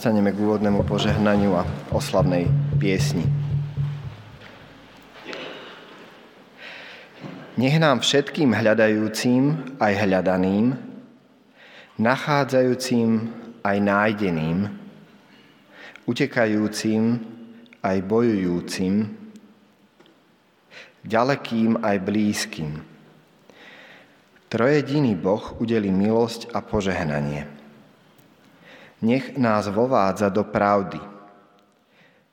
postaneme k úvodnému požehnaniu a oslavnej piesni. Nech nám všetkým hľadajúcim aj hľadaným, nachádzajúcim aj nájdeným, utekajúcim aj bojujúcim, ďalekým aj blízkym. Trojediný Boh udeli milosť a požehnanie. Nech nás vovádza do pravdy.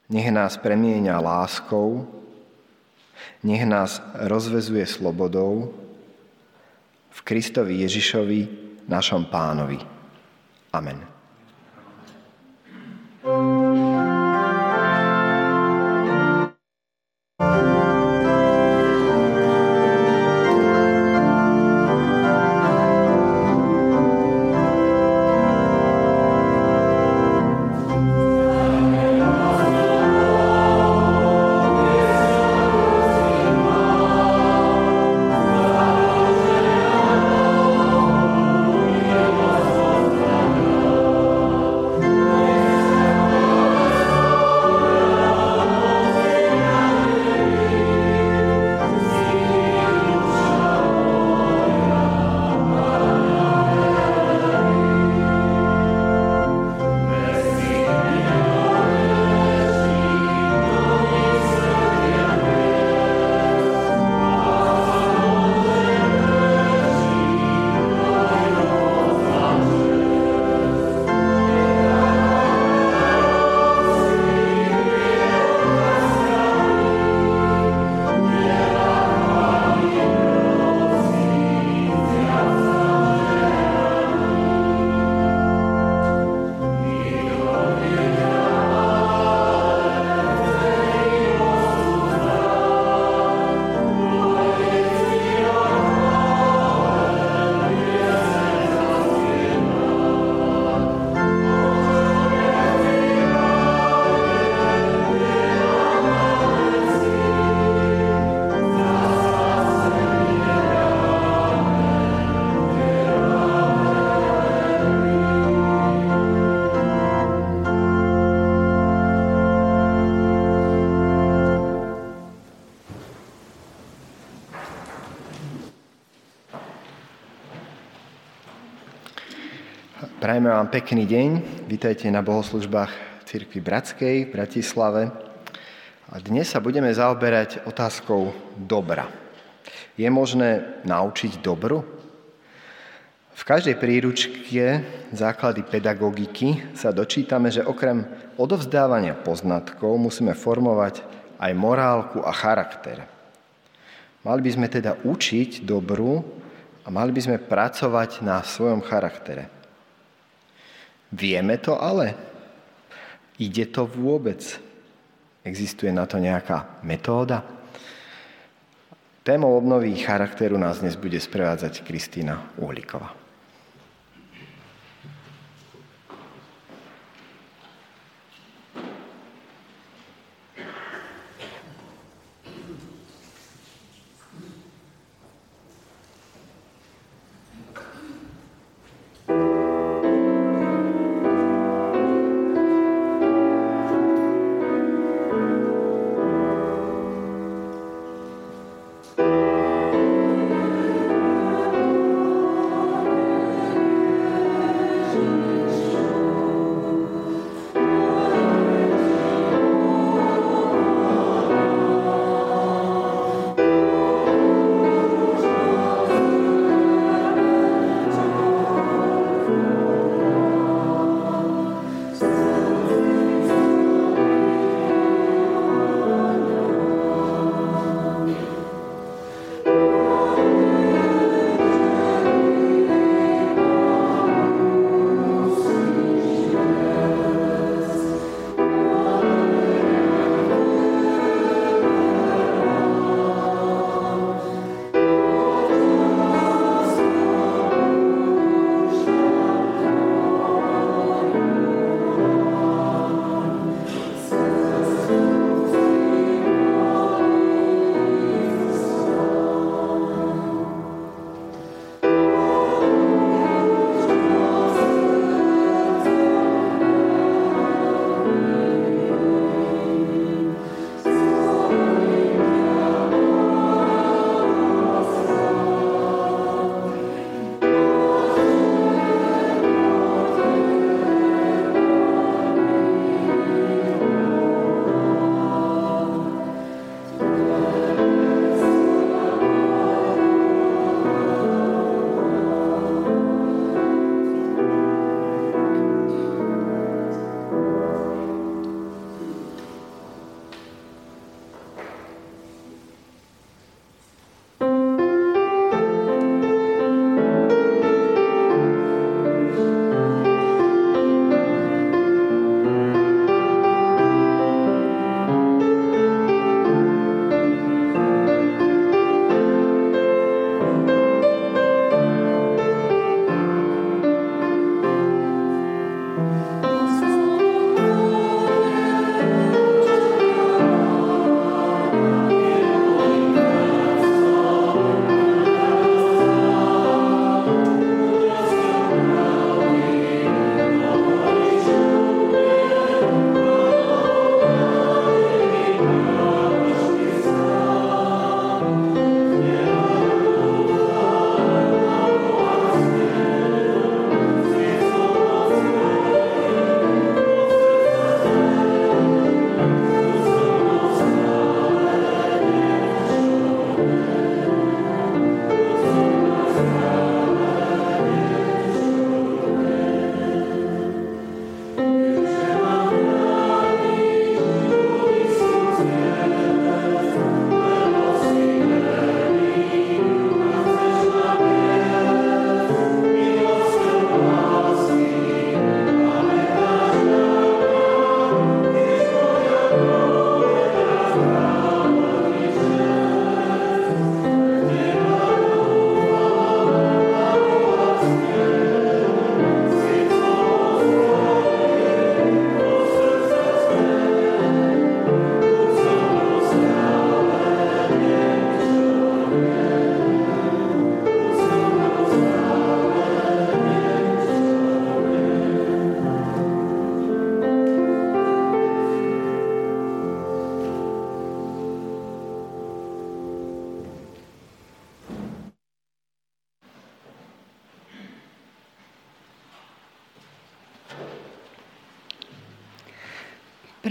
Nech nás premieňa láskou. Nech nás rozvezuje slobodou. V Kristovi Ježišovi, našom pánovi. Amen. Prajeme vám pekný deň. Vítajte na bohoslužbách Cirkvi Bratskej v Bratislave. A dnes sa budeme zaoberať otázkou dobra. Je možné naučiť dobru? V každej príručke základy pedagogiky sa dočítame, že okrem odovzdávania poznatkov musíme formovať aj morálku a charakter. Mali by sme teda učiť dobru a mali by sme pracovať na svojom charaktere. Vieme to ale? Ide to vôbec? Existuje na to nejaká metóda? Témou obnovy charakteru nás dnes bude sprevádzať Kristýna Uhlíková.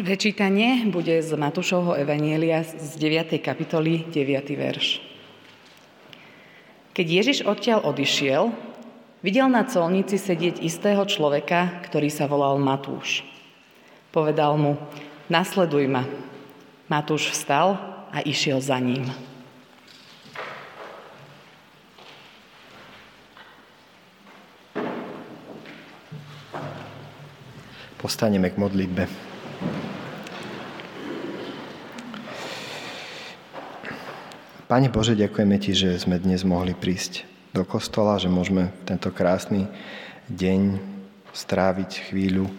Prvé čítanie bude z Matúšovho Evanielia z 9. kapitoly 9. verš. Keď Ježiš odtiaľ odišiel, videl na colnici sedieť istého človeka, ktorý sa volal Matúš. Povedal mu, nasleduj ma. Matúš vstal a išiel za ním. Postaneme k modlitbe. Pane Bože, ďakujeme Ti, že sme dnes mohli prísť do kostola, že môžeme tento krásny deň stráviť chvíľu,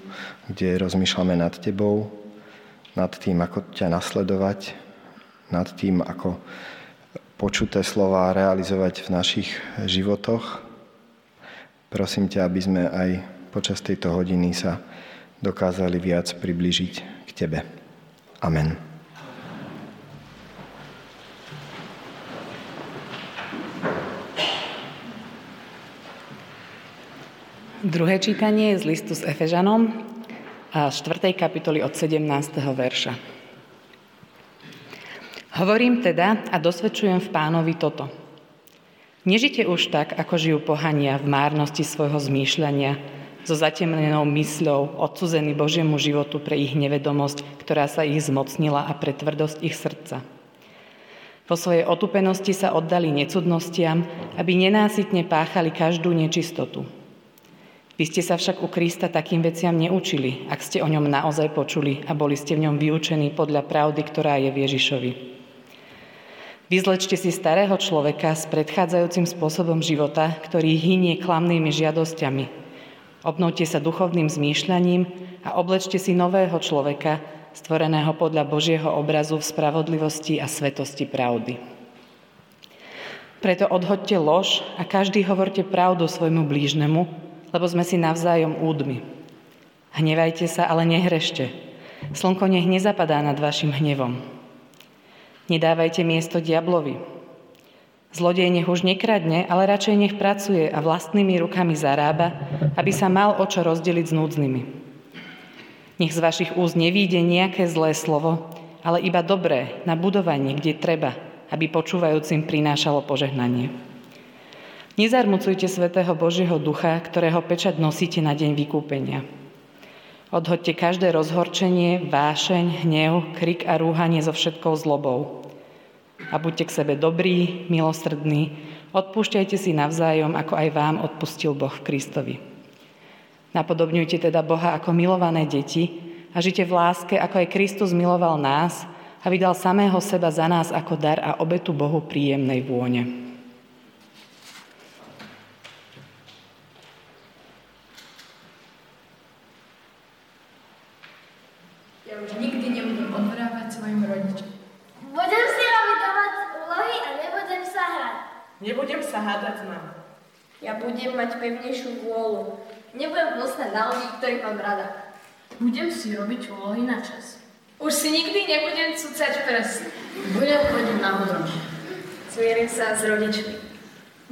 kde rozmýšľame nad Tebou, nad tým, ako ťa nasledovať, nad tým, ako počuté slova realizovať v našich životoch. Prosím ťa, aby sme aj počas tejto hodiny sa dokázali viac približiť k Tebe. Amen. Druhé čítanie je z listu s Efežanom a 4. kapitoly od 17. verša. Hovorím teda a dosvedčujem v pánovi toto. Nežite už tak, ako žijú pohania v márnosti svojho zmýšľania, so zatemnenou mysľou, odsúzený Božiemu životu pre ich nevedomosť, ktorá sa ich zmocnila a pre tvrdosť ich srdca. Po svojej otupenosti sa oddali necudnostiam, aby nenásytne páchali každú nečistotu – vy ste sa však u Krista takým veciam neučili, ak ste o ňom naozaj počuli a boli ste v ňom vyučení podľa pravdy, ktorá je v Ježišovi. Vyzlečte si starého človeka s predchádzajúcim spôsobom života, ktorý hynie klamnými žiadosťami. Obnovte sa duchovným zmýšľaním a oblečte si nového človeka, stvoreného podľa Božieho obrazu v spravodlivosti a svetosti pravdy. Preto odhoďte lož a každý hovorte pravdu svojmu blížnemu, lebo sme si navzájom údmi. Hnevajte sa, ale nehrešte. Slnko nech nezapadá nad vašim hnevom. Nedávajte miesto diablovi. Zlodej nech už nekradne, ale radšej nech pracuje a vlastnými rukami zarába, aby sa mal o čo rozdeliť s núdznymi. Nech z vašich úst nevíde nejaké zlé slovo, ale iba dobré na budovanie, kde treba, aby počúvajúcim prinášalo požehnanie. Nezarmucujte svetého Božieho ducha, ktorého pečať nosíte na deň vykúpenia. Odhoďte každé rozhorčenie, vášeň, hnev, krik a rúhanie so všetkou zlobou. A buďte k sebe dobrí, milosrdní, odpúšťajte si navzájom, ako aj vám odpustil Boh v Kristovi. Napodobňujte teda Boha ako milované deti a žite v láske, ako aj Kristus miloval nás a vydal samého seba za nás ako dar a obetu Bohu príjemnej vône. Nebudem sa hádať s mamou. Ja budem mať pevnejšiu vôľu. Nebudem hnusná na ľudí, ktorých mám rada. Budem si robiť úlohy na čas. Už si nikdy nebudem cucať prst. Budem chodiť na hodom. Zmierim sa s rodičmi.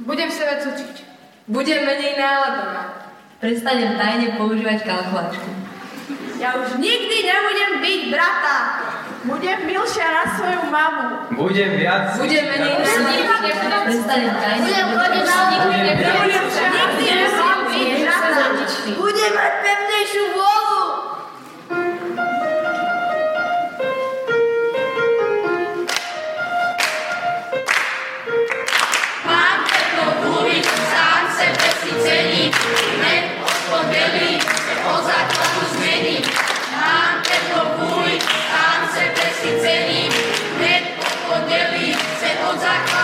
Budem seba cučiť. Budem menej náladová. Prestanem tajne používať kalkulačku. Ja už nikdy nebudem byť. Budem milšia na svoju mamu. Budem viac... Budem menej na. Budem chodiť na mať pevnejšiu vôľu. Mám vúriť, sám sebe si cení, hned od podeli, od základu zmení. Mám sebe si cení, hned podeli, se od základu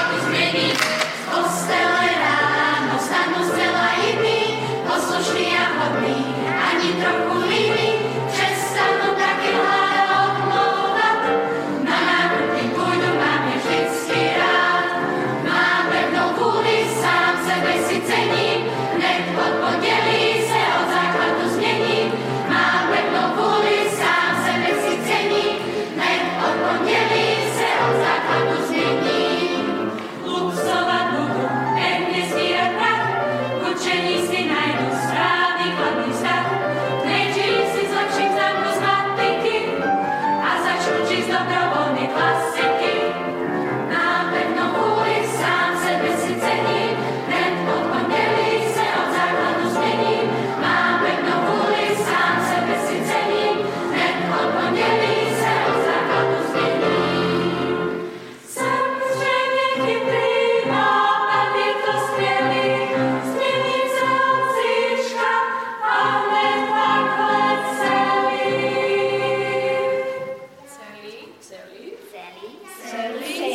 Sally. Sally.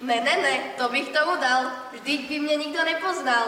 Ne, ne, ne, to bych tomu dal. Vždyť by mě nikdo nepoznal.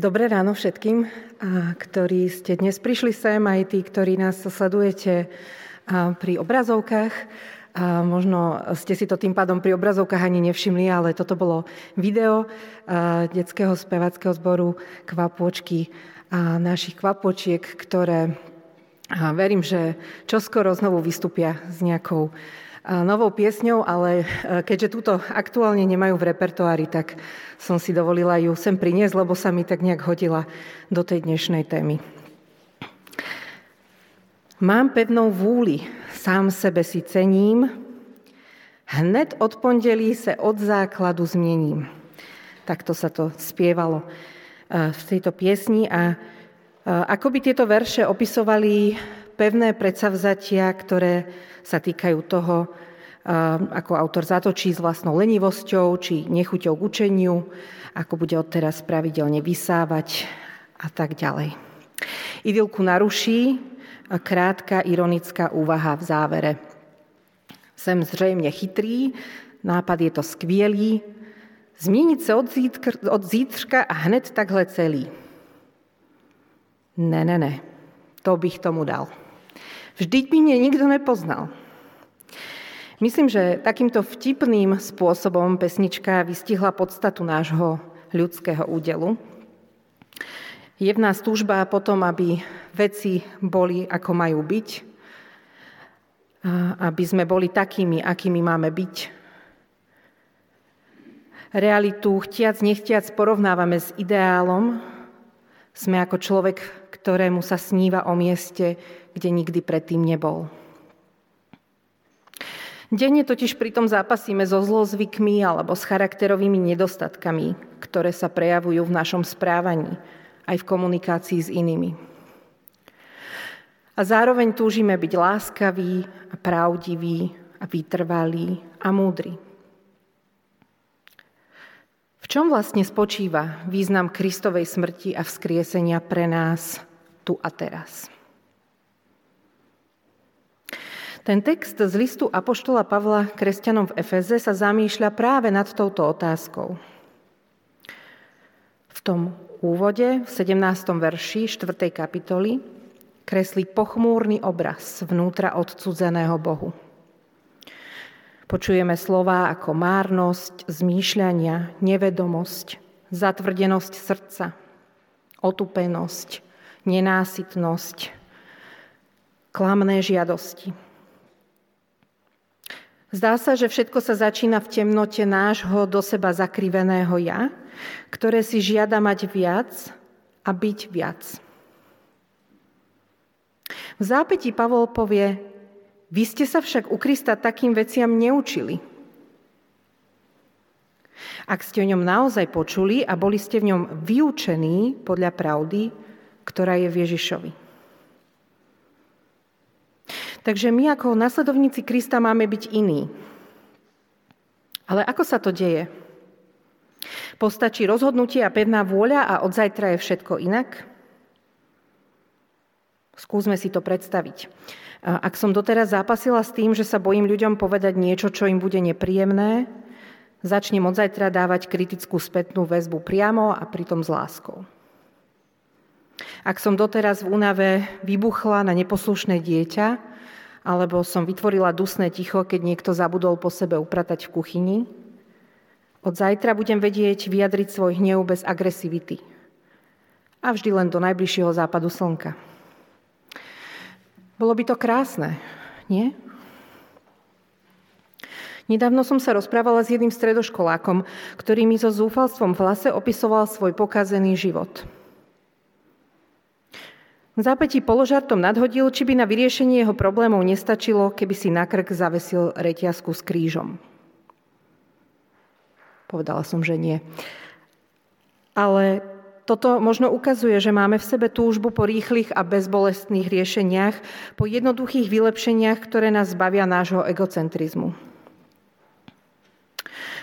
Dobré ráno všetkým, ktorí ste dnes prišli sem, aj tí, ktorí nás sledujete pri obrazovkách. A možno ste si to tým pádom pri obrazovkách ani nevšimli, ale toto bolo video detského spevackého zboru Kvapôčky a našich kvapočiek, ktoré verím, že čoskoro znovu vystúpia s nejakou novou piesňou, ale e, keďže túto aktuálne nemajú v repertoári, tak som si dovolila ju sem priniesť, lebo sa mi tak nejak hodila do tej dnešnej témy. Mám pevnou vúli, sám sebe si cením, hned od pondelí se od základu zmením. Takto sa to spievalo e, v tejto piesni a e, ako by tieto verše opisovali pevné predsavzatia, ktoré sa týkajú toho, ako autor zatočí s vlastnou lenivosťou či nechuťou k učeniu, ako bude odteraz pravidelne vysávať a tak ďalej. Idylku naruší krátka ironická úvaha v závere. Sem zřejmě chytrý, nápad je to skvělý, změnit se od, od zítřka a hned takhle celý. Ne, ne, ne, to bych tomu dal. Vždyť by mne nikto nepoznal. Myslím, že takýmto vtipným spôsobom pesnička vystihla podstatu nášho ľudského údelu. Je v nás túžba potom, aby veci boli, ako majú byť, aby sme boli takými, akými máme byť. Realitu chtiac, nechtiac porovnávame s ideálom. Sme ako človek, ktorému sa sníva o mieste, kde nikdy predtým nebol. Denne totiž pritom zápasíme so zlozvykmi alebo s charakterovými nedostatkami, ktoré sa prejavujú v našom správaní, aj v komunikácii s inými. A zároveň túžime byť láskaví a pravdiví a vytrvalí a múdri. V čom vlastne spočíva význam Kristovej smrti a vzkriesenia pre nás tu a teraz? Ten text z listu Apoštola Pavla kresťanom v Efeze sa zamýšľa práve nad touto otázkou. V tom úvode, v 17. verši 4. kapitoly, kreslí pochmúrny obraz vnútra odcudzeného Bohu. Počujeme slová ako márnosť, zmýšľania, nevedomosť, zatvrdenosť srdca, otupenosť, nenásytnosť, klamné žiadosti. Zdá sa, že všetko sa začína v temnote nášho do seba zakriveného ja, ktoré si žiada mať viac a byť viac. V zápäti Pavol povie, vy ste sa však u Krista takým veciam neučili. Ak ste o ňom naozaj počuli a boli ste v ňom vyučení podľa pravdy, ktorá je v Ježišovi. Takže my ako nasledovníci Krista máme byť iní. Ale ako sa to deje? Postačí rozhodnutie a pevná vôľa a od zajtra je všetko inak? Skúsme si to predstaviť. Ak som doteraz zápasila s tým, že sa bojím ľuďom povedať niečo, čo im bude nepríjemné, začnem od zajtra dávať kritickú spätnú väzbu priamo a pritom s láskou. Ak som doteraz v únave vybuchla na neposlušné dieťa, alebo som vytvorila dusné ticho, keď niekto zabudol po sebe upratať v kuchyni. Od zajtra budem vedieť vyjadriť svoj hnev bez agresivity. A vždy len do najbližšieho západu slnka. Bolo by to krásne, nie? Nedávno som sa rozprávala s jedným stredoškolákom, ktorý mi so zúfalstvom v hlase opisoval svoj pokazený život. V zápätí položartom nadhodil, či by na vyriešenie jeho problémov nestačilo, keby si na krk zavesil reťazku s krížom. Povedala som, že nie. Ale toto možno ukazuje, že máme v sebe túžbu po rýchlych a bezbolestných riešeniach, po jednoduchých vylepšeniach, ktoré nás zbavia nášho egocentrizmu.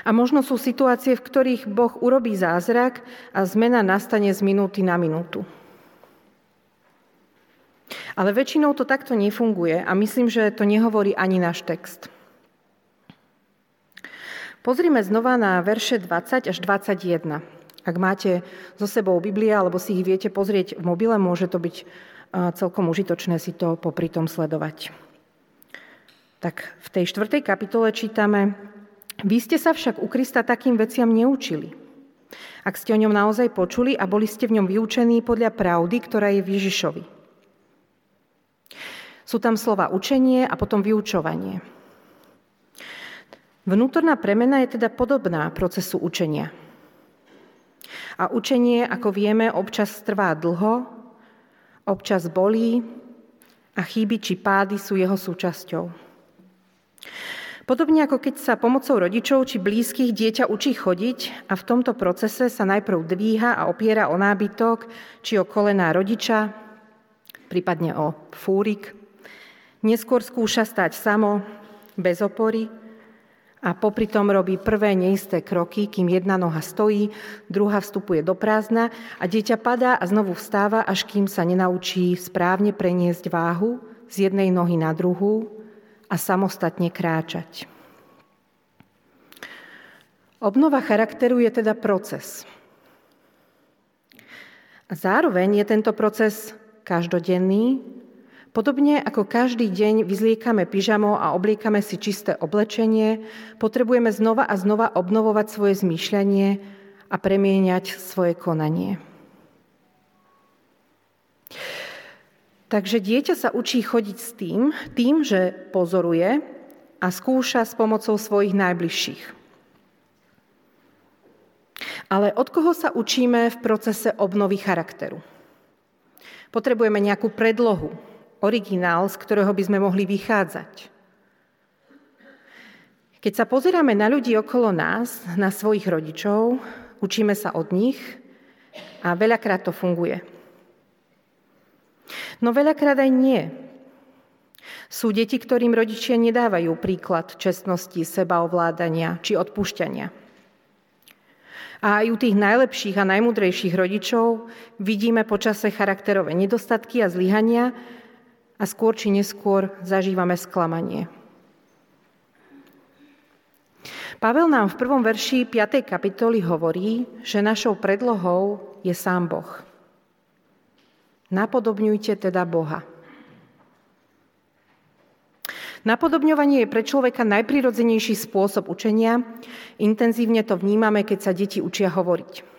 A možno sú situácie, v ktorých Boh urobí zázrak a zmena nastane z minúty na minútu. Ale väčšinou to takto nefunguje a myslím, že to nehovorí ani náš text. Pozrime znova na verše 20 až 21. Ak máte so sebou Biblie alebo si ich viete pozrieť v mobile, môže to byť celkom užitočné si to popri tom sledovať. Tak v tej štvrtej kapitole čítame, vy ste sa však u Krista takým veciam neučili. Ak ste o ňom naozaj počuli a boli ste v ňom vyučení podľa pravdy, ktorá je v Ježišovi. Sú tam slova učenie a potom vyučovanie. Vnútorná premena je teda podobná procesu učenia. A učenie, ako vieme, občas trvá dlho, občas bolí a chyby či pády sú jeho súčasťou. Podobne ako keď sa pomocou rodičov či blízkych dieťa učí chodiť a v tomto procese sa najprv dvíha a opiera o nábytok či o kolená rodiča, prípadne o fúrik. Neskôr skúša stať samo, bez opory a popri tom robí prvé neisté kroky, kým jedna noha stojí, druhá vstupuje do prázdna a dieťa padá a znovu vstáva, až kým sa nenaučí správne preniesť váhu z jednej nohy na druhú a samostatne kráčať. Obnova charakteru je teda proces. A zároveň je tento proces každodenný, Podobne ako každý deň vyzliekame pyžamo a obliekame si čisté oblečenie, potrebujeme znova a znova obnovovať svoje zmýšľanie a premieňať svoje konanie. Takže dieťa sa učí chodiť s tým, tým, že pozoruje a skúša s pomocou svojich najbližších. Ale od koho sa učíme v procese obnovy charakteru? Potrebujeme nejakú predlohu, originál, z ktorého by sme mohli vychádzať. Keď sa pozeráme na ľudí okolo nás, na svojich rodičov, učíme sa od nich a veľakrát to funguje. No veľakrát aj nie. Sú deti, ktorým rodičia nedávajú príklad čestnosti, sebaovládania či odpúšťania. A aj u tých najlepších a najmudrejších rodičov vidíme počase charakterové nedostatky a zlyhania a skôr či neskôr zažívame sklamanie. Pavel nám v prvom verši 5. kapitoly hovorí, že našou predlohou je sám Boh. Napodobňujte teda Boha. Napodobňovanie je pre človeka najprirodzenejší spôsob učenia. Intenzívne to vnímame, keď sa deti učia hovoriť.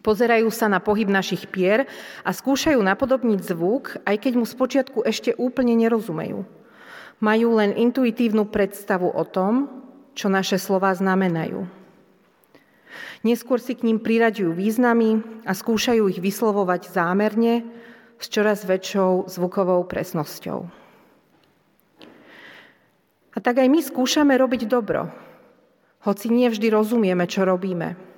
Pozerajú sa na pohyb našich pier a skúšajú napodobniť zvuk, aj keď mu spočiatku ešte úplne nerozumejú. Majú len intuitívnu predstavu o tom, čo naše slova znamenajú. Neskôr si k ním priraďujú významy a skúšajú ich vyslovovať zámerne s čoraz väčšou zvukovou presnosťou. A tak aj my skúšame robiť dobro, hoci nie vždy rozumieme, čo robíme.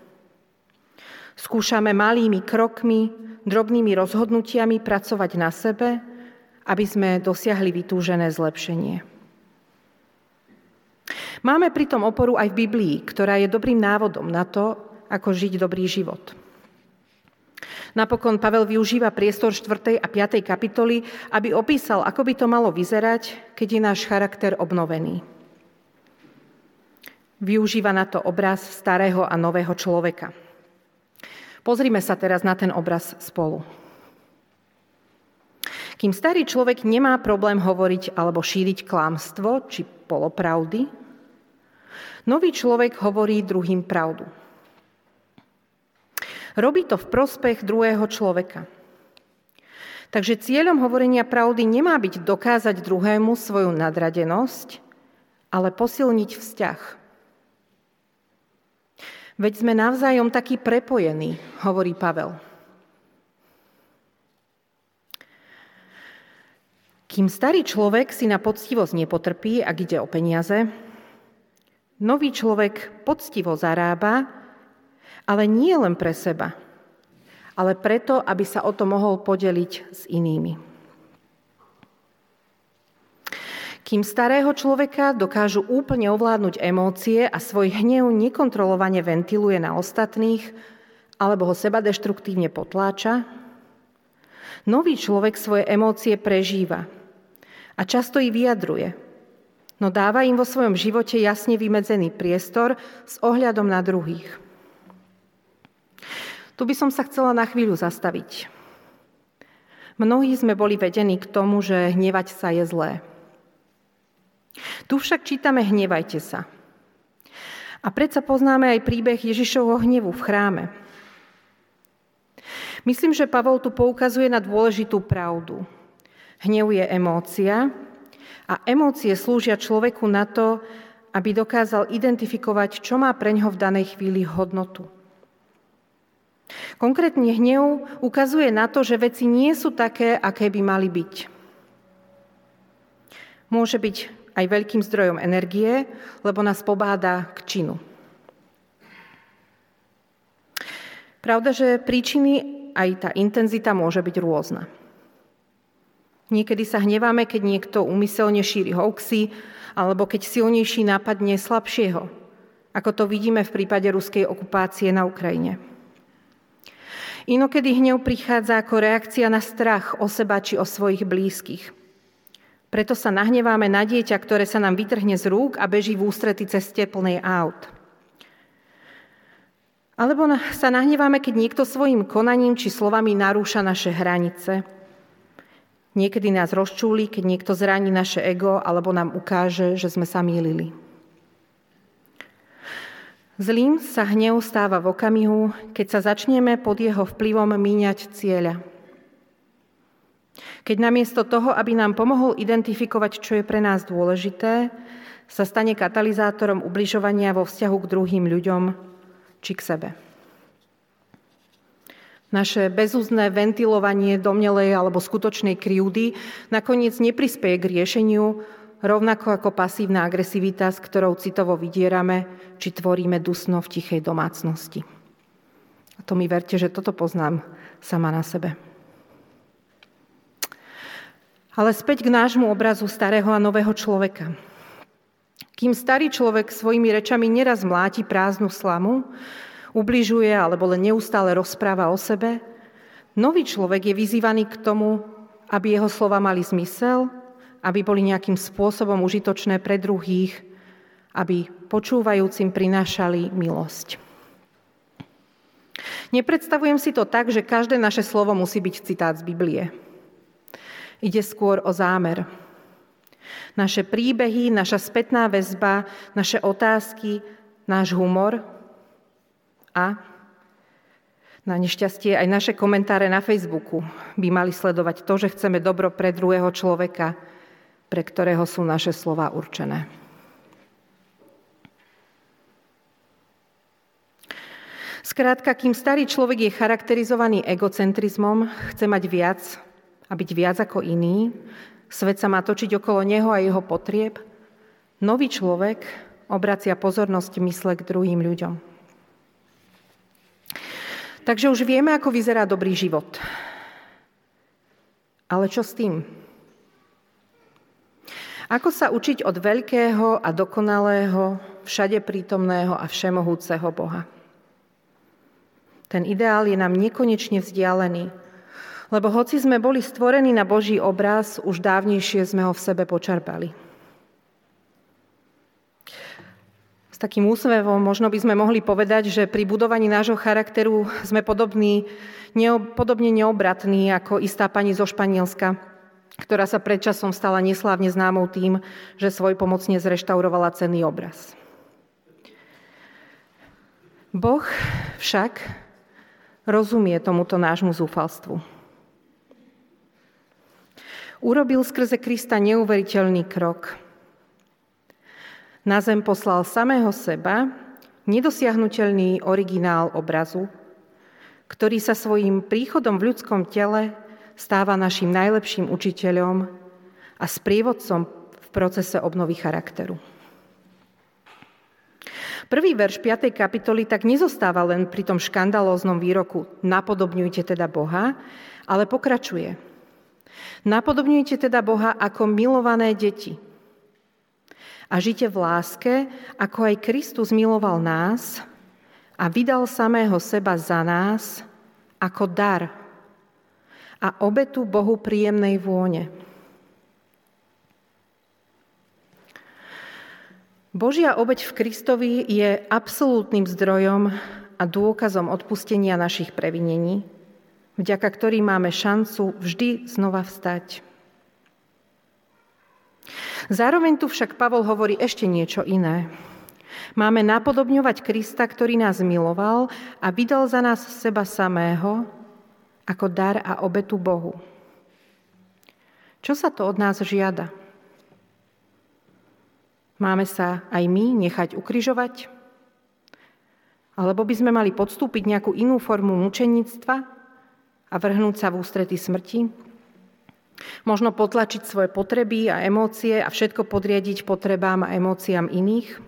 Skúšame malými krokmi, drobnými rozhodnutiami pracovať na sebe, aby sme dosiahli vytúžené zlepšenie. Máme pritom oporu aj v Biblii, ktorá je dobrým návodom na to, ako žiť dobrý život. Napokon Pavel využíva priestor 4. a 5. kapitoly, aby opísal, ako by to malo vyzerať, keď je náš charakter obnovený. Využíva na to obraz starého a nového človeka. Pozrime sa teraz na ten obraz spolu. Kým starý človek nemá problém hovoriť alebo šíriť klámstvo či polopravdy, nový človek hovorí druhým pravdu. Robí to v prospech druhého človeka. Takže cieľom hovorenia pravdy nemá byť dokázať druhému svoju nadradenosť, ale posilniť vzťah. Veď sme navzájom takí prepojení, hovorí Pavel. Kým starý človek si na poctivosť nepotrpí, ak ide o peniaze, nový človek poctivo zarába, ale nie len pre seba – ale preto, aby sa o to mohol podeliť s inými. Kým starého človeka dokážu úplne ovládnuť emócie a svoj hnev nekontrolovane ventiluje na ostatných alebo ho seba deštruktívne potláča, nový človek svoje emócie prežíva a často ich vyjadruje, no dáva im vo svojom živote jasne vymedzený priestor s ohľadom na druhých. Tu by som sa chcela na chvíľu zastaviť. Mnohí sme boli vedení k tomu, že hnevať sa je zlé. Tu však čítame hnevajte sa. A predsa poznáme aj príbeh Ježišovho hnevu v chráme. Myslím, že Pavol tu poukazuje na dôležitú pravdu. Hnev je emócia a emócie slúžia človeku na to, aby dokázal identifikovať, čo má pre ňo v danej chvíli hodnotu. Konkrétne hnev ukazuje na to, že veci nie sú také, aké by mali byť. Môže byť aj veľkým zdrojom energie, lebo nás pobáda k činu. Pravda, že príčiny aj tá intenzita môže byť rôzna. Niekedy sa hneváme, keď niekto umyselne šíri hoaxy, alebo keď silnejší napadne slabšieho, ako to vidíme v prípade ruskej okupácie na Ukrajine. Inokedy hnev prichádza ako reakcia na strach o seba či o svojich blízkych. Preto sa nahneváme na dieťa, ktoré sa nám vytrhne z rúk a beží v ústrety ceste plnej aut. Alebo sa nahneváme, keď niekto svojim konaním či slovami narúša naše hranice. Niekedy nás rozčúli, keď niekto zraní naše ego alebo nám ukáže, že sme sa mýlili. Zlým sa hnev stáva v okamihu, keď sa začneme pod jeho vplyvom míňať cieľa. Keď namiesto toho, aby nám pomohol identifikovať, čo je pre nás dôležité, sa stane katalizátorom ubližovania vo vzťahu k druhým ľuďom či k sebe. Naše bezúzné ventilovanie domnelej alebo skutočnej kryúdy nakoniec neprispieje k riešeniu, rovnako ako pasívna agresivita, s ktorou citovo vydierame, či tvoríme dusno v tichej domácnosti. A to mi verte, že toto poznám sama na sebe. Ale späť k nášmu obrazu starého a nového človeka. Kým starý človek svojimi rečami neraz mláti prázdnu slamu, ubližuje alebo len neustále rozpráva o sebe, nový človek je vyzývaný k tomu, aby jeho slova mali zmysel aby boli nejakým spôsobom užitočné pre druhých, aby počúvajúcim prinášali milosť. Nepredstavujem si to tak, že každé naše slovo musí byť citát z Biblie. Ide skôr o zámer. Naše príbehy, naša spätná väzba, naše otázky, náš humor a na nešťastie aj naše komentáre na Facebooku by mali sledovať to, že chceme dobro pre druhého človeka, pre ktorého sú naše slova určené. Skrátka, kým starý človek je charakterizovaný egocentrizmom, chce mať viac a byť viac ako iný, svet sa má točiť okolo neho a jeho potrieb, nový človek obracia pozornosť mysle k druhým ľuďom. Takže už vieme, ako vyzerá dobrý život. Ale čo s tým? Ako sa učiť od veľkého a dokonalého, všade prítomného a všemohúceho Boha? Ten ideál je nám nekonečne vzdialený, lebo hoci sme boli stvorení na Boží obraz, už dávnejšie sme ho v sebe počerpali. S takým úsmevom možno by sme mohli povedať, že pri budovaní nášho charakteru sme podobní, podobne neobratní ako istá pani zo Španielska, ktorá sa predčasom stala neslávne známou tým, že svoj pomocne zreštaurovala cenný obraz. Boh však rozumie tomuto nášmu zúfalstvu. Urobil skrze Krista neuveriteľný krok. Na zem poslal samého seba, nedosiahnutelný originál obrazu, ktorý sa svojim príchodom v ľudskom tele stáva našim najlepším učiteľom a sprievodcom v procese obnovy charakteru. Prvý verš 5. kapitoly tak nezostáva len pri tom škandalóznom výroku napodobňujte teda Boha, ale pokračuje. Napodobňujte teda Boha ako milované deti. A žite v láske, ako aj Kristus miloval nás a vydal samého seba za nás ako dar a obetu Bohu príjemnej vône. Božia obeď v Kristovi je absolútnym zdrojom a dôkazom odpustenia našich previnení, vďaka ktorým máme šancu vždy znova vstať. Zároveň tu však Pavol hovorí ešte niečo iné. Máme napodobňovať Krista, ktorý nás miloval a vydal za nás seba samého ako dar a obetu Bohu. Čo sa to od nás žiada? Máme sa aj my nechať ukryžovať? Alebo by sme mali podstúpiť nejakú inú formu mučenictva a vrhnúť sa v ústrety smrti? Možno potlačiť svoje potreby a emócie a všetko podriadiť potrebám a emóciám iných?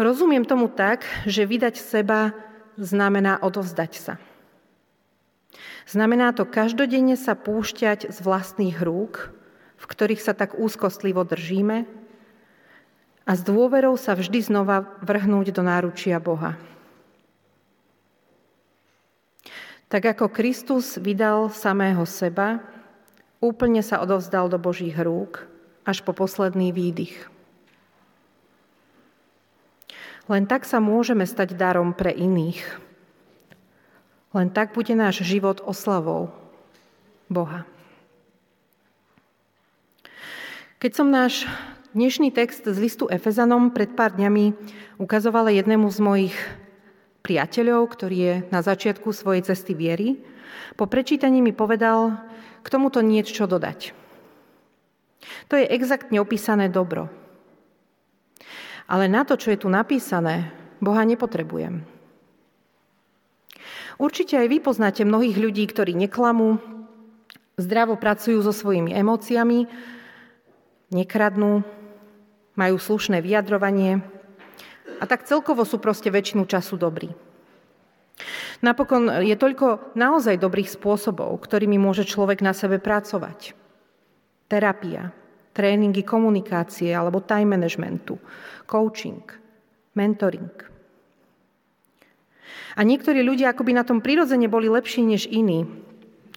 Rozumiem tomu tak, že vydať seba znamená odovzdať sa. Znamená to každodenne sa púšťať z vlastných rúk v ktorých sa tak úzkostlivo držíme a s dôverou sa vždy znova vrhnúť do náručia Boha. Tak ako Kristus vydal samého seba, úplne sa odovzdal do Božích rúk až po posledný výdych. Len tak sa môžeme stať darom pre iných. Len tak bude náš život oslavou Boha. Keď som náš dnešný text z listu Efezanom pred pár dňami ukazovala jednému z mojich priateľov, ktorý je na začiatku svojej cesty viery, po prečítaní mi povedal k tomuto niečo dodať. To je exaktne opísané dobro. Ale na to, čo je tu napísané, Boha nepotrebujem. Určite aj vy poznáte mnohých ľudí, ktorí neklamú, zdravo pracujú so svojimi emóciami, nekradnú, majú slušné vyjadrovanie a tak celkovo sú proste väčšinu času dobrí. Napokon je toľko naozaj dobrých spôsobov, ktorými môže človek na sebe pracovať. Terapia, tréningy komunikácie alebo time managementu, coaching, mentoring. A niektorí ľudia akoby na tom prirodzene boli lepší než iní.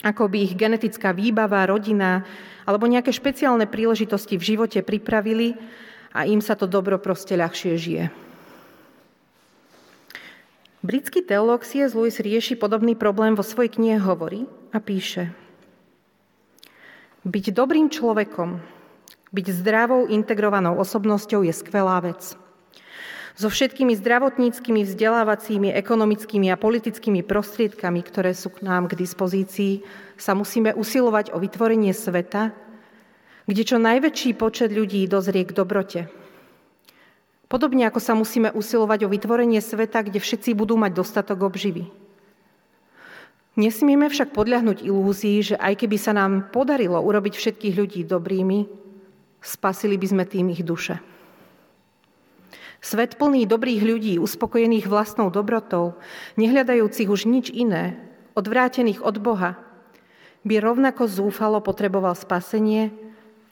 Ako by ich genetická výbava, rodina, alebo nejaké špeciálne príležitosti v živote pripravili a im sa to dobro proste ľahšie žije. Britský teológ C.S. Lewis rieši podobný problém vo svojej knihe Hovorí a píše Byť dobrým človekom, byť zdravou, integrovanou osobnosťou je skvelá vec. So všetkými zdravotníckými, vzdelávacími, ekonomickými a politickými prostriedkami, ktoré sú k nám k dispozícii, sa musíme usilovať o vytvorenie sveta, kde čo najväčší počet ľudí dozrie k dobrote. Podobne ako sa musíme usilovať o vytvorenie sveta, kde všetci budú mať dostatok obživy. Nesmieme však podľahnuť ilúzii, že aj keby sa nám podarilo urobiť všetkých ľudí dobrými, spasili by sme tým ich duše. Svet plný dobrých ľudí, uspokojených vlastnou dobrotou, nehľadajúcich už nič iné, odvrátených od Boha, by rovnako zúfalo potreboval spasenie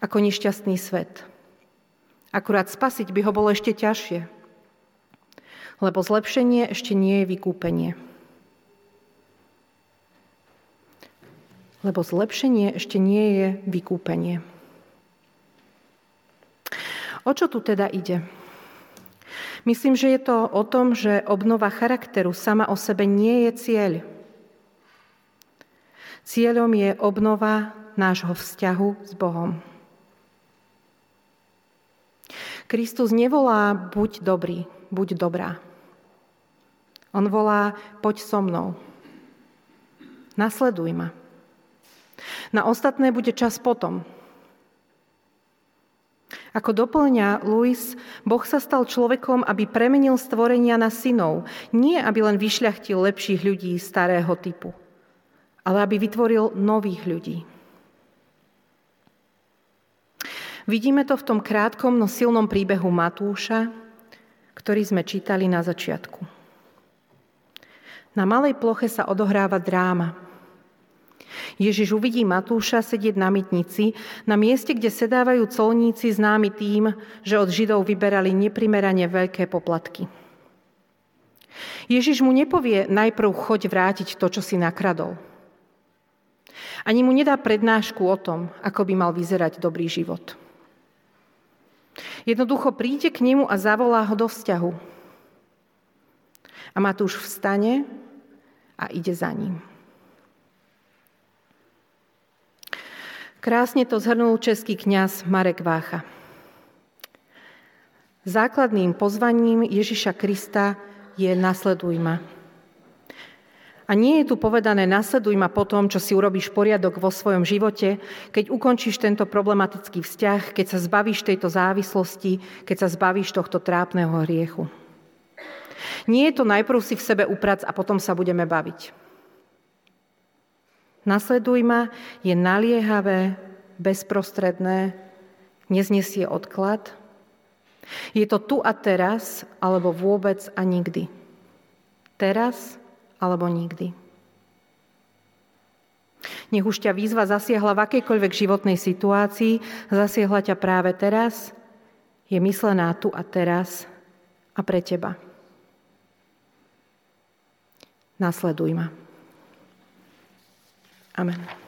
ako nešťastný svet. Akurát spasiť by ho bolo ešte ťažšie, lebo zlepšenie ešte nie je vykúpenie. Lebo zlepšenie ešte nie je vykúpenie. O čo tu teda ide? Myslím, že je to o tom, že obnova charakteru sama o sebe nie je cieľ. Cieľom je obnova nášho vzťahu s Bohom. Kristus nevolá buď dobrý, buď dobrá. On volá poď so mnou. Nasleduj ma. Na ostatné bude čas potom. Ako doplňa Louis, Boh sa stal človekom, aby premenil stvorenia na synov, nie aby len vyšľachtil lepších ľudí starého typu, ale aby vytvoril nových ľudí. Vidíme to v tom krátkom, no silnom príbehu Matúša, ktorý sme čítali na začiatku. Na malej ploche sa odohráva dráma. Ježiš uvidí Matúša sedieť na mytnici, na mieste, kde sedávajú colníci známi tým, že od Židov vyberali neprimerane veľké poplatky. Ježiš mu nepovie najprv choď vrátiť to, čo si nakradol. Ani mu nedá prednášku o tom, ako by mal vyzerať dobrý život. Jednoducho príde k nemu a zavolá ho do vzťahu. A Matúš vstane a ide za ním. Krásne to zhrnul český kňaz Marek Vácha. Základným pozvaním Ježiša Krista je nasleduj ma. A nie je tu povedané, nasleduj ma po tom, čo si urobíš poriadok vo svojom živote, keď ukončíš tento problematický vzťah, keď sa zbavíš tejto závislosti, keď sa zbavíš tohto trápneho hriechu. Nie je to najprv si v sebe uprac a potom sa budeme baviť. Nasleduj ma je naliehavé, bezprostredné, neznesie odklad. Je to tu a teraz, alebo vôbec a nikdy. Teraz alebo nikdy. Nech už ťa výzva zasiahla v akejkoľvek životnej situácii, zasiahla ťa práve teraz, je myslená tu a teraz a pre teba. Nasleduj ma. Amen.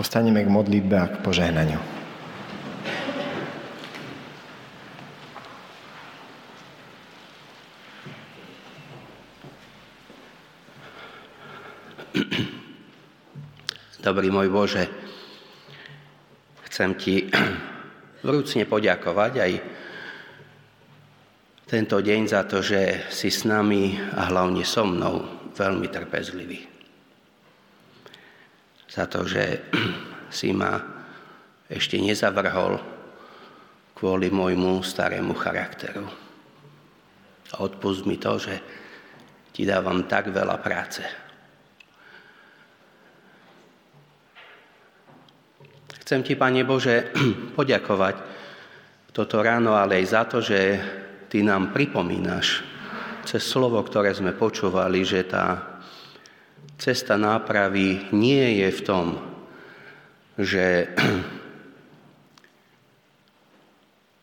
Postaneme k modlitbe a k požehnaniu. Dobrý môj Bože, chcem Ti vrúcne poďakovať aj tento deň za to, že si s nami a hlavne so mnou veľmi trpezlivý. Za to, že si ma ešte nezavrhol kvôli môjmu starému charakteru. A odpust mi to, že ti dávam tak veľa práce. Chcem ti, Pane Bože, poďakovať toto ráno, ale aj za to, že Ty nám pripomínaš cez slovo, ktoré sme počúvali, že tá cesta nápravy nie je v tom, že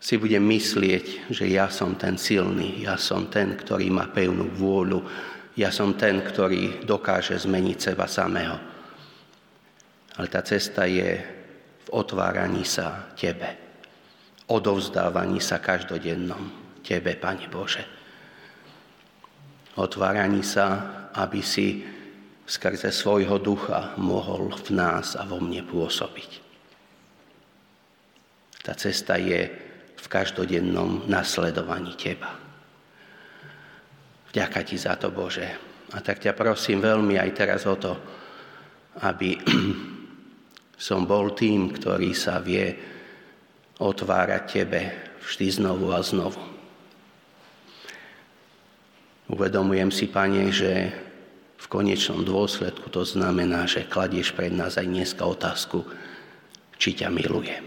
si budem myslieť, že ja som ten silný, ja som ten, ktorý má pevnú vôľu, ja som ten, ktorý dokáže zmeniť seba samého. Ale tá cesta je v otváraní sa Tebe, odovzdávaní sa každodennom Tebe, Pane Bože. Otváraní sa, aby si skrze svojho ducha mohol v nás a vo mne pôsobiť. Tá cesta je v každodennom nasledovaní Teba. Vďaka Ti za to, Bože. A tak ťa prosím veľmi aj teraz o to, aby som bol tým, ktorý sa vie otvárať Tebe vždy znovu a znovu. Uvedomujem si, Pane, že v konečnom dôsledku to znamená, že kladieš pred nás aj dneska otázku, či ťa milujem.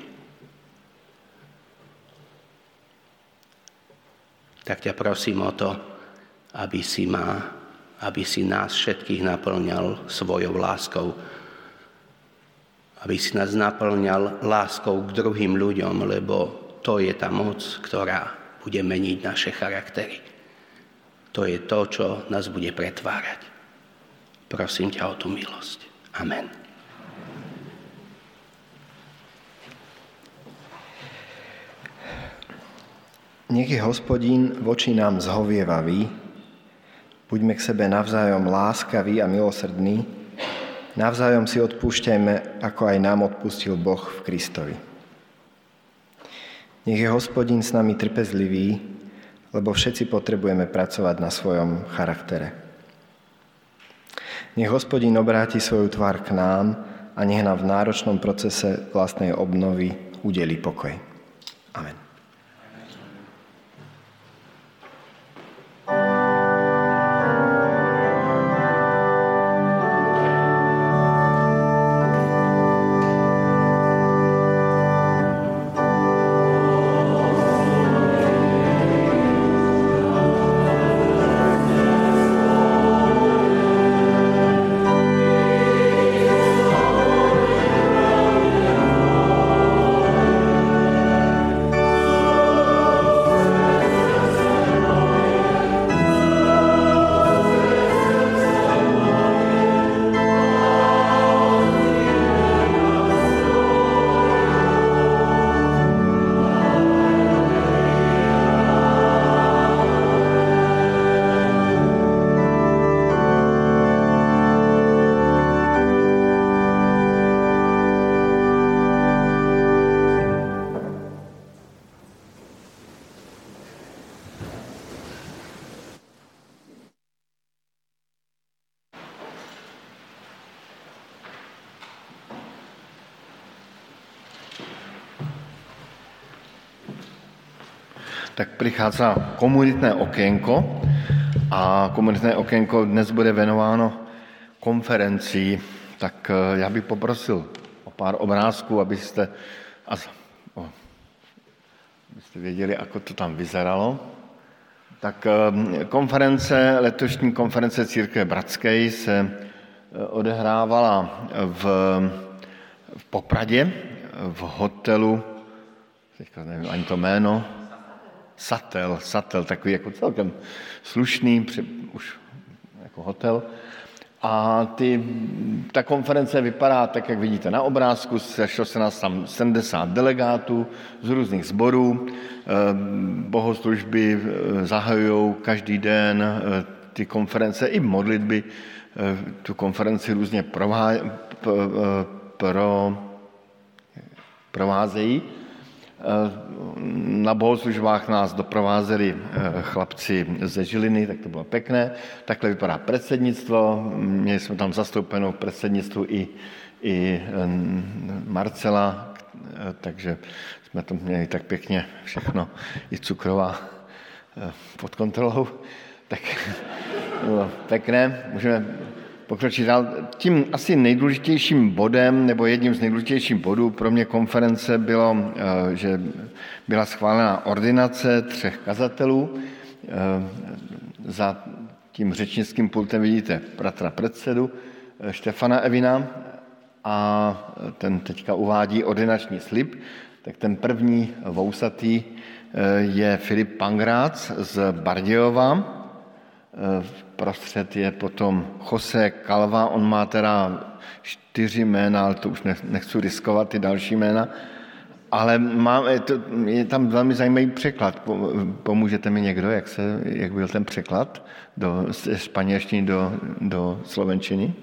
Tak ťa prosím o to, aby si, ma, aby si nás všetkých naplňal svojou láskou, aby si nás naplňal láskou k druhým ľuďom, lebo to je tá moc, ktorá bude meniť naše charaktery. To je to, čo nás bude pretvárať. Prosím ťa o tú milosť. Amen. Nech je hospodín voči nám zhovievavý, buďme k sebe navzájom láskaví a milosrdní, navzájom si odpúšťajme, ako aj nám odpustil Boh v Kristovi. Nech je hospodín s nami trpezlivý, lebo všetci potrebujeme pracovať na svojom charaktere. Nech hospodín obráti svoju tvár k nám a nech nám v náročnom procese vlastnej obnovy udeli pokoj. Amen. Prichádza komunitné okienko a komunitné okienko dnes bude venováno konferencii, tak eh, já bych poprosil o pár obrázků, abyste, abyste věděli, ako to tam vyzeralo. Tak eh, konference, letošní konference Církve Bratské se eh, odehrávala v, v Popradě, v hotelu, teďka nevím ani to jméno, Satel, Satel, takový jako celkem slušný, už jako hotel. A ty, ta konference vypadá tak, jak vidíte na obrázku, sešlo se nás tam 70 delegátů z různých sborů, bohoslužby zahajují každý den ty konference i modlitby, tu konferenci různě prová, pro, provázejí. Na bohoslužbách nás doprovázeli chlapci ze Žiliny, tak to bylo pekné. Takhle vypadá předsednictvo. Měli jsme tam zastoupenou předsednictvu i, i Marcela, takže jsme to měli tak pěkně všechno, i cukrová pod kontrolou. Tak bylo pekné. Můžeme pokročit dál. Tím asi nejdůležitějším bodem, nebo jedním z nejdůležitějších bodů pro mě konference bylo, eh, že byla schválena ordinace třech kazatelů. Eh, za tím řečnickým pultem vidíte bratra předsedu eh, Štefana Evina a ten teďka uvádí ordinační slib. Tak ten první vousatý je Filip Pangrác z Bardějova, Prostřed je potom Jose Calva, on má teda čtyři jména, ale to už nechci riskovat, ty další jména. Ale má, je, tam velmi zajímavý překlad. Pomůžete mi někdo, jak, se, jak byl ten překlad do, španělštiny do, do slovenčiny?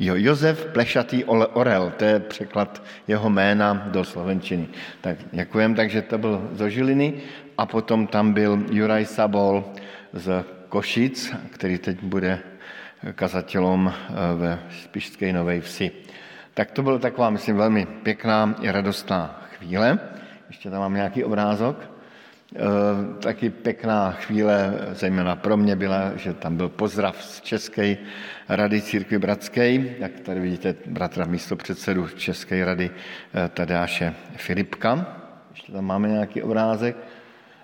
Jo, Josef Plešatý Orel, to je překlad jeho jména do slovenčiny. Tak děkujem, takže to byl zo Žiliny a potom tam byl Juraj Sabol z Košic, který teď bude kazatelom eh, ve Spišské Nové Vsi. Tak to byla taková, myslím, velmi pěkná i radostná chvíle. Ještě tam mám nějaký obrázok. E, taky pěkná chvíle, zejména pro mě byla, že tam byl pozdrav z České rady církvy bratské, jak tady vidíte bratra místo předsedu České rady eh, Tadáše Filipka. Ještě tam máme nějaký obrázek.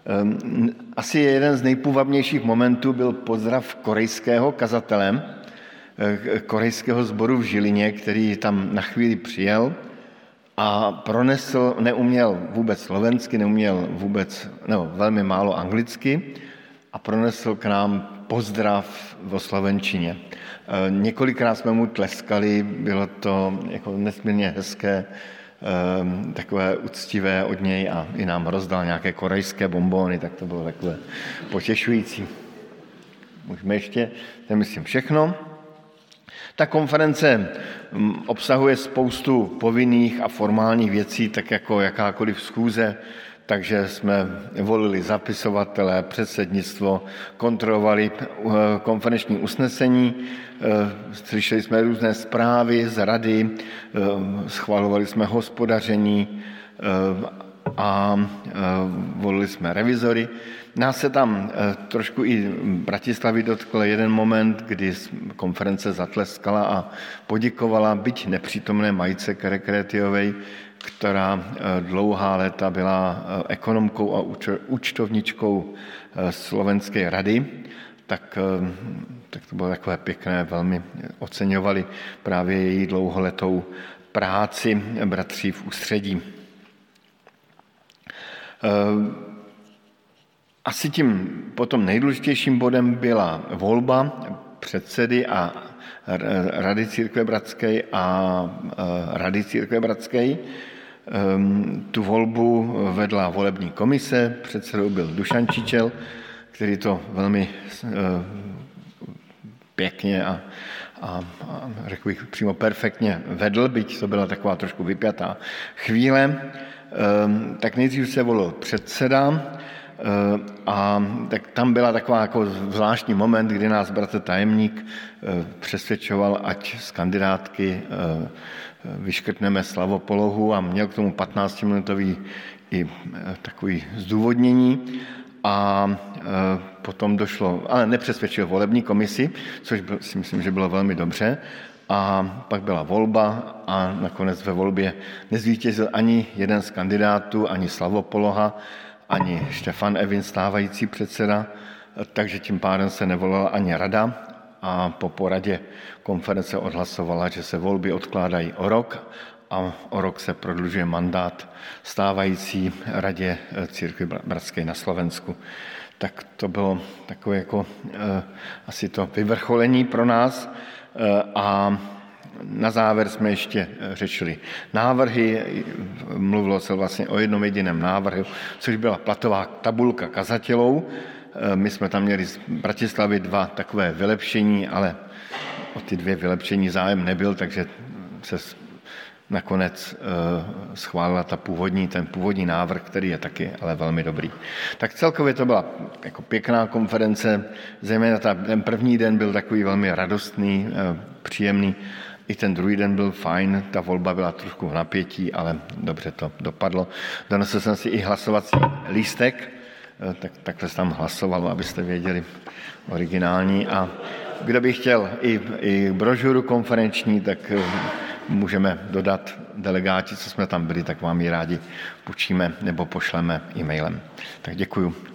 Ehm, asi jeden z nejpůvabnějších momentů byl pozdrav korejského kazatele, eh, korejského sboru v Žilině, který tam na chvíli přijel a pronesl, neuměl vůbec slovensky, neuměl vůbec, no, velmi málo anglicky a pronesl k nám pozdrav v slovenčině. Eh, několikrát jsme mu tleskali, bylo to jako nesmírně hezké, takové uctivé od něj a i nám rozdal nějaké korejské bombóny, tak to bylo takové potěšující. Můžeme ještě, to myslím všechno. Ta konference mm, obsahuje spoustu povinných a formálních věcí, tak jako jakákoliv schůze, takže jsme volili zapisovatele, předsednictvo, kontrolovali eh, konferenční usnesení, eh, slyšeli jsme různé zprávy z rady, eh, schvalovali jsme hospodaření a volili jsme revizory. Nás se tam trošku i Bratislavy dotkl jeden moment, kdy konference zatleskala a poděkovala, byť nepřítomné majice Kerekretiovej, která eh, dlouhá léta byla eh, ekonomkou a účtovničkou eh, Slovenské rady, tak, tak to bylo takové pěkné, velmi oceňovali právě její dlouholetou práci bratří v ústředí. Asi tím potom nejdůležitějším bodem byla volba předsedy a Rady církve bratské a Rady církve bratské. Ehm, tu volbu vedla volební komise, předsedou byl Dušan Čičel, který to velmi eh, pěkně a, a, a řekl bych přímo perfektně vedl, byť to byla taková trošku vypjatá chvíle. Ehm, tak nejdřív se volil předseda, eh, a tak tam byla taková jako zvláštní moment, kdy nás bratr tajemník eh, přesvědčoval, ať z kandidátky vyškrtneme slavopolohu a měl k tomu 15-minutový i e, takový zdůvodnění. A e, potom došlo, ale nepřesvědčil volební komisi, což si myslím, že bylo velmi dobře, a pak byla volba a nakonec ve volbě nezvítězil ani jeden z kandidátů, ani Slavopoloha, ani Štefan Evin, stávající předseda, takže tím pádem se nevolala ani rada a po poradě konference odhlasovala, že se volby odkládají o rok a o rok se prodlužuje mandát stávající radě církvy bratské na Slovensku. tak to bylo takové jako asi to vyvrcholení pro nás a na závěr jsme ještě řešili návrhy, mluvilo se vlastně o jednom jediném návrhu, což byla platová tabulka kazatelů. My jsme tam měli z Bratislavy dva takové vylepšení, ale o ty dvě vylepšení zájem nebyl, takže se nakonec eh, schválila ta původní, ten původní návrh, který je taky ale velmi dobrý. Tak celkově to byla jako pěkná konference, zejména ta, ten první den byl takový velmi radostný, eh, příjemný, i ten druhý den byl fajn, ta volba byla trošku v napětí, ale dobře to dopadlo. Donesl jsem si i hlasovací lístek, eh, tak, takhle se tam hlasovalo, abyste věděli originální. A kdo by chtěl i, i brožuru konferenční, tak můžeme dodat delegáti, co jsme tam byli, tak vám ji rádi půjčíme nebo pošleme e-mailem. Tak děkuju.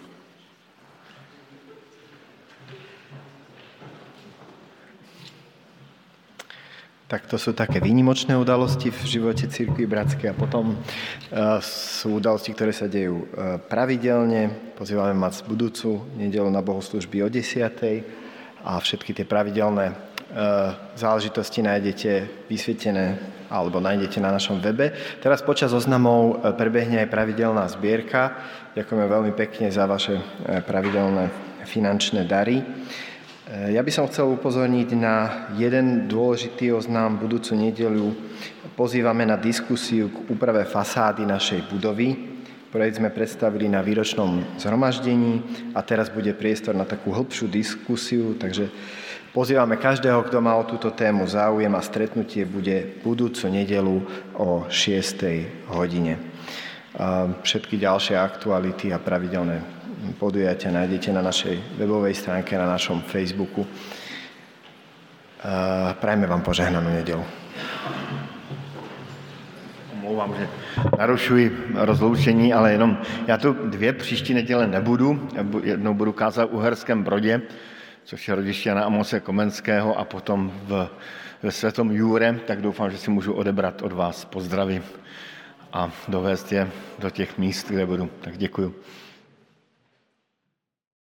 Tak to sú také výnimočné udalosti v živote Církvy Bratskej a potom uh, sú udalosti, ktoré sa dejú uh, pravidelne. Pozývame mať budúcu nedelu na bohoslužby o 10. a všetky tie pravidelné Eh, záležitosti nájdete vysvietené alebo nájdete na našom webe. Teraz počas oznamov eh, prebehne aj pravidelná zbierka. Ďakujeme veľmi pekne za vaše pravidelné finančné dary. Ja by som chcel upozorniť na jeden dôležitý oznám budúcu nedelu. Pozývame na diskusiu k úprave fasády našej budovy. Projekt sme predstavili na výročnom zhromaždení a teraz bude priestor na takú hĺbšiu diskusiu, takže Pozývame každého, kto má o túto tému záujem a stretnutie bude budúcu nedelu o 6. hodine. Všetky ďalšie aktuality a pravidelné podujatia nájdete na našej webovej stránke, na našom Facebooku. Prajme vám požehnanú nedelu. Omlouvám, že narušuji rozloučení, ale jenom já tu dvě příští neděle nebudu. Jednou budu kázat v Uherském Brodě, což je rodiště Jana Amose Komenského a potom v, ve Světom Jure, tak doufám, že si můžu odebrat od vás pozdravy a dovést je do těch míst, kde budu. Tak děkuju.